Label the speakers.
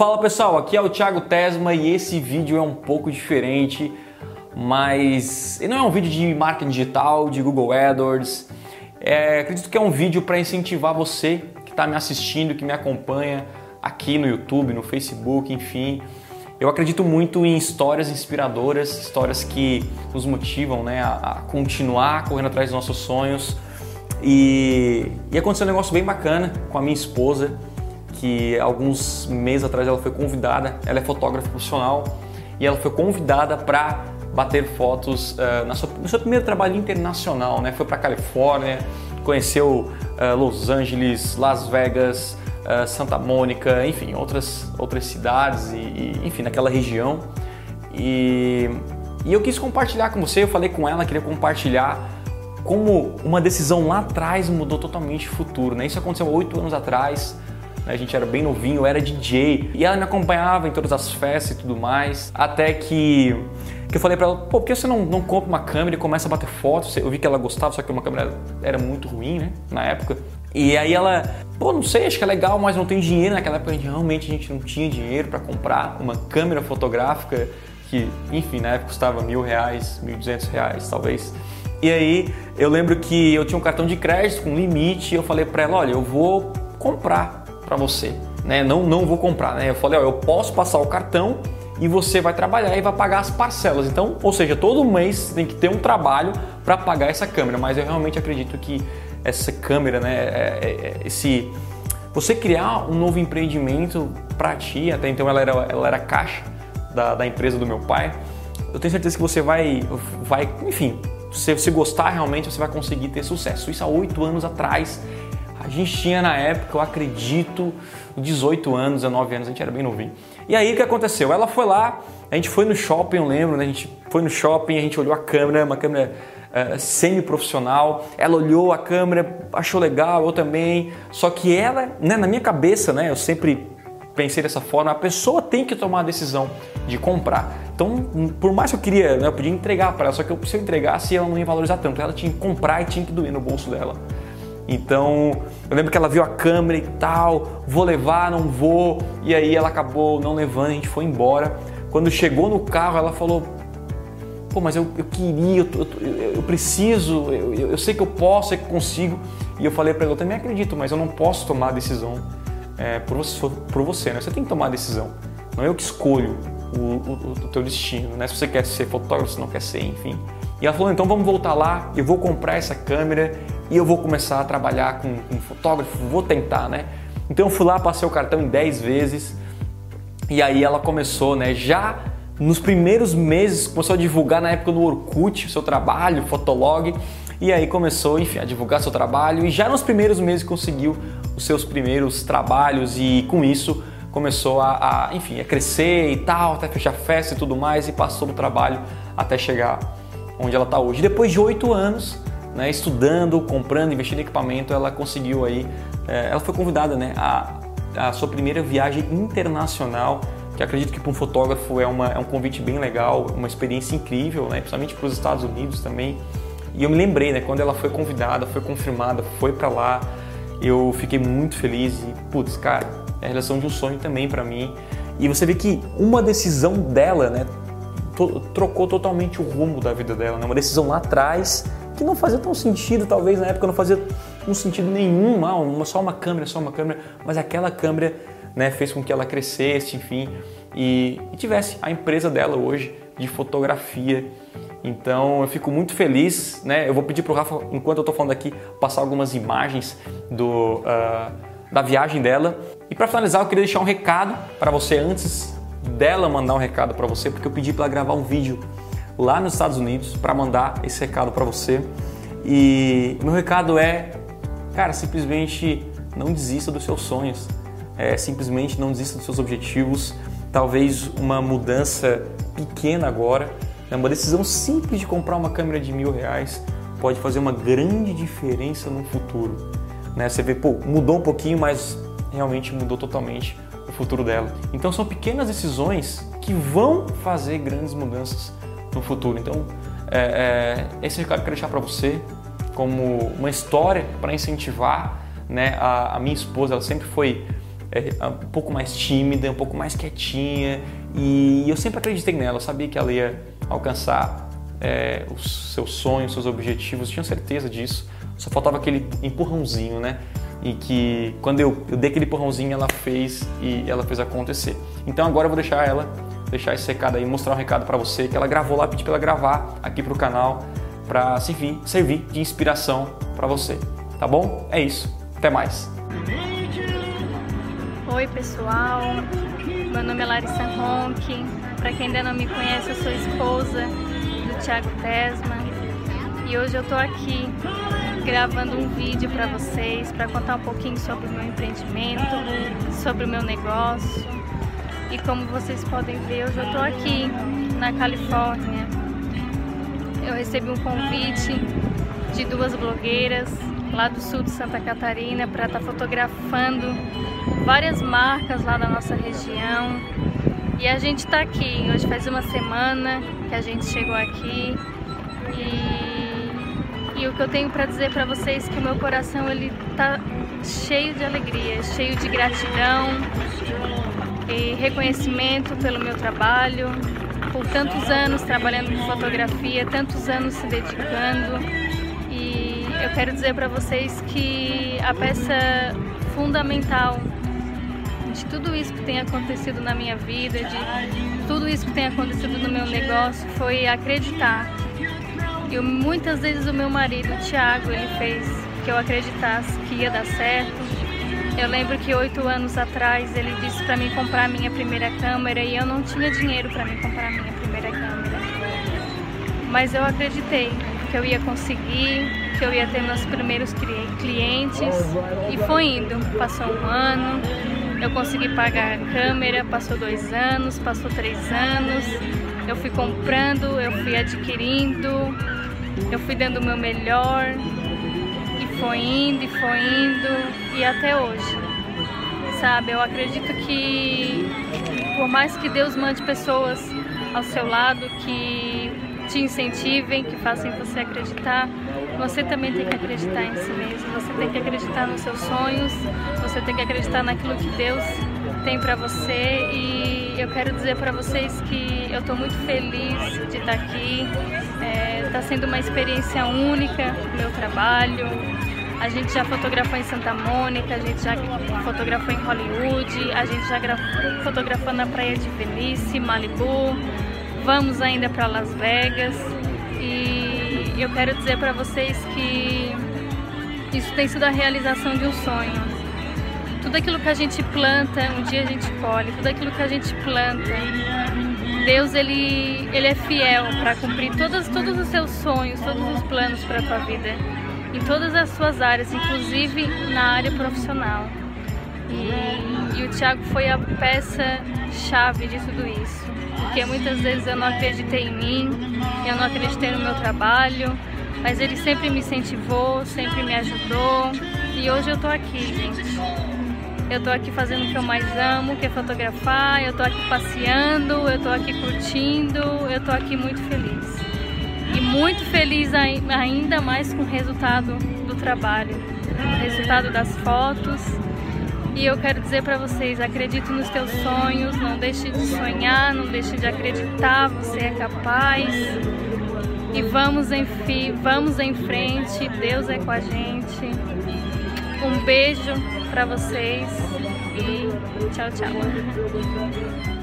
Speaker 1: Fala pessoal, aqui é o Thiago Tesma e esse vídeo é um pouco diferente, mas não é um vídeo de marketing digital, de Google AdWords. É, acredito que é um vídeo para incentivar você que está me assistindo, que me acompanha aqui no YouTube, no Facebook, enfim. Eu acredito muito em histórias inspiradoras, histórias que nos motivam né, a, continuar correndo atrás dos nossos sonhos. E, e aconteceu um negócio bem bacana com a minha esposa que alguns meses atrás ela foi convidada, ela é fotógrafa profissional e ela foi convidada para bater fotos uh, na sua, no seu primeiro trabalho internacional, né? Foi para Califórnia, conheceu uh, Los Angeles, Las Vegas, uh, Santa Mônica, enfim, outras outras cidades e, e, enfim naquela região. E, e eu quis compartilhar com você, eu falei com ela, queria compartilhar como uma decisão lá atrás mudou totalmente o futuro, né? Isso aconteceu oito anos atrás a gente era bem novinho, eu era DJ e ela me acompanhava em todas as festas e tudo mais. Até que, que eu falei para ela: pô, por que você não, não compra uma câmera e começa a bater fotos? Eu vi que ela gostava, só que uma câmera era muito ruim, né, na época. E aí ela, pô, não sei, acho que é legal, mas não tem dinheiro. Naquela época realmente a gente não tinha dinheiro para comprar uma câmera fotográfica que, enfim, na época custava mil reais, mil duzentos reais, talvez. E aí eu lembro que eu tinha um cartão de crédito com limite e eu falei para ela, olha, eu vou comprar para você, né? Não, não vou comprar, né? Eu falei, ó, eu posso passar o cartão e você vai trabalhar e vai pagar as parcelas. Então, ou seja, todo mês você tem que ter um trabalho para pagar essa câmera. Mas eu realmente acredito que essa câmera, né, é, é, é, esse você criar um novo empreendimento para ti, até então ela era, ela era caixa da, da empresa do meu pai. Eu tenho certeza que você vai, vai enfim, se você gostar realmente, você vai conseguir ter sucesso. Isso há oito anos atrás a gente tinha na época, eu acredito, 18 anos, 19 anos, a gente era bem novinho. E aí o que aconteceu? Ela foi lá, a gente foi no shopping, eu lembro, né? A gente foi no shopping, a gente olhou a câmera, uma câmera uh, semi-profissional. Ela olhou a câmera, achou legal, eu também. Só que ela, né, na minha cabeça, né, eu sempre pensei dessa forma, a pessoa tem que tomar a decisão de comprar. Então, por mais que eu queria, né, eu podia entregar para ela, só que eu, se eu entregasse, ela não ia valorizar tanto. Ela tinha que comprar e tinha que doer no bolso dela. Então, eu lembro que ela viu a câmera e tal, vou levar, não vou, e aí ela acabou não levando, a gente foi embora. Quando chegou no carro, ela falou: Pô, mas eu, eu queria, eu, eu, eu preciso, eu, eu, sei que eu posso, sei que consigo. E eu falei para ela: Eu também acredito, mas eu não posso tomar a decisão é, por, você, por você, né? Você tem que tomar a decisão. Não é eu que escolho o, o, o teu destino, né? Se você quer ser fotógrafo, se não quer ser, enfim. E ela falou: Então vamos voltar lá, eu vou comprar essa câmera e eu vou começar a trabalhar com, com fotógrafo, vou tentar, né? Então eu fui lá, passei o cartão em 10 vezes e aí ela começou, né? Já nos primeiros meses começou a divulgar na época no Orkut o seu trabalho, Fotolog, e aí começou, enfim, a divulgar seu trabalho e já nos primeiros meses conseguiu os seus primeiros trabalhos e com isso começou a, a enfim, a crescer e tal, até fechar festa e tudo mais e passou do trabalho até chegar onde ela está hoje. Depois de oito anos, né, estudando, comprando, investindo em equipamento, ela conseguiu aí, é, ela foi convidada né, a, a sua primeira viagem internacional, que acredito que para um fotógrafo é, uma, é um convite bem legal, uma experiência incrível, né, principalmente para os Estados Unidos também. E eu me lembrei, né, quando ela foi convidada, foi confirmada, foi para lá, eu fiquei muito feliz e, putz, cara, é a relação de um sonho também para mim. E você vê que uma decisão dela, né, trocou totalmente o rumo da vida dela, né? Uma decisão lá atrás que não fazia tão sentido, talvez na época não fazia um sentido nenhum, mal, uma, só uma câmera, só uma câmera, mas aquela câmera né, fez com que ela crescesse, enfim, e, e tivesse a empresa dela hoje de fotografia. Então eu fico muito feliz, né? Eu vou pedir para o Rafa, enquanto eu estou falando aqui, passar algumas imagens do, uh, da viagem dela. E para finalizar, eu queria deixar um recado para você antes dela mandar um recado para você, porque eu pedi para ela gravar um vídeo lá nos Estados Unidos para mandar esse recado para você. E meu recado é, cara, simplesmente não desista dos seus sonhos. É, simplesmente não desista dos seus objetivos. Talvez uma mudança pequena agora, né, uma decisão simples de comprar uma câmera de mil reais pode fazer uma grande diferença no futuro. Né? Você vê, pô, mudou um pouquinho, mas realmente mudou totalmente o futuro dela. Então são pequenas decisões que vão fazer grandes mudanças no futuro. Então, é, é, esse recado eu quero deixar para você como uma história para incentivar. Né? A, a, minha esposa ela sempre foi é, um pouco mais tímida, um pouco mais quietinha e eu sempre acreditei nela, eu sabia que ela ia alcançar é, os seus sonhos, seus objetivos, tinha certeza disso. Só faltava aquele empurrãozinho, né? E que quando eu, eu dei aquele empurrãozinho, ela fez e ela fez acontecer. Então agora eu vou deixar ela, deixar esse recado aí, mostrar um recado para você que ela gravou lá, pedi para ela gravar aqui pro canal para servir, servir de inspiração para você. Tá bom? É isso. Até mais.
Speaker 2: Oi, pessoal. Meu nome é Larissa Ronque. Para quem ainda não me conhece, eu sou esposa do Thiago Tesma. E hoje eu tô aqui gravando um vídeo para vocês, para contar um pouquinho sobre o meu empreendimento, sobre o meu negócio. E como vocês podem ver, eu tô aqui na Califórnia. Eu recebi um convite de duas blogueiras lá do sul de Santa Catarina para estar tá fotografando várias marcas lá da nossa região. E a gente está aqui, hoje faz uma semana que a gente chegou aqui e, e o que eu tenho para dizer para vocês é que o meu coração ele tá cheio de alegria, cheio de gratidão e reconhecimento pelo meu trabalho, por tantos anos trabalhando com fotografia, tantos anos se dedicando eu quero dizer para vocês que a peça fundamental de tudo isso que tem acontecido na minha vida, de tudo isso que tem acontecido no meu negócio, foi acreditar. E muitas vezes o meu marido, o Thiago, ele fez que eu acreditasse que ia dar certo. Eu lembro que oito anos atrás ele disse para mim comprar a minha primeira câmera e eu não tinha dinheiro para me comprar a minha primeira câmera. Mas eu acreditei que eu ia conseguir, que eu ia ter meus primeiros clientes e foi indo. Passou um ano, eu consegui pagar a câmera, passou dois anos, passou três anos, eu fui comprando, eu fui adquirindo, eu fui dando o meu melhor foi indo e foi indo e até hoje. Sabe, eu acredito que por mais que Deus mande pessoas ao seu lado que te incentivem, que façam você acreditar. Você também tem que acreditar em si mesmo, você tem que acreditar nos seus sonhos, você tem que acreditar naquilo que Deus tem para você e eu quero dizer para vocês que eu estou muito feliz de estar aqui. Está é, tá sendo uma experiência única meu trabalho. A gente já fotografou em Santa Mônica, a gente já fotografou em Hollywood, a gente já fotografou na praia de Venice, Malibu. Vamos ainda para Las Vegas e eu quero dizer para vocês que isso tem sido a realização de um sonho. Tudo aquilo que a gente planta, um dia a gente colhe. Tudo aquilo que a gente planta, Deus ele, ele é fiel para cumprir todos, todos os seus sonhos, todos os planos para a tua vida, em todas as suas áreas, inclusive na área profissional. E, e o Tiago foi a peça chave de tudo isso porque muitas vezes eu não acreditei em mim, eu não acreditei no meu trabalho, mas ele sempre me incentivou, sempre me ajudou e hoje eu tô aqui, gente. Eu tô aqui fazendo o que eu mais amo, que é fotografar, eu tô aqui passeando, eu tô aqui curtindo, eu tô aqui muito feliz. E muito feliz ainda mais com o resultado do trabalho, o resultado das fotos e eu quero dizer para vocês, acredite nos teus sonhos, não deixe de sonhar, não deixe de acreditar, você é capaz. E vamos em, vamos em frente, Deus é com a gente. Um beijo para vocês e tchau, tchau.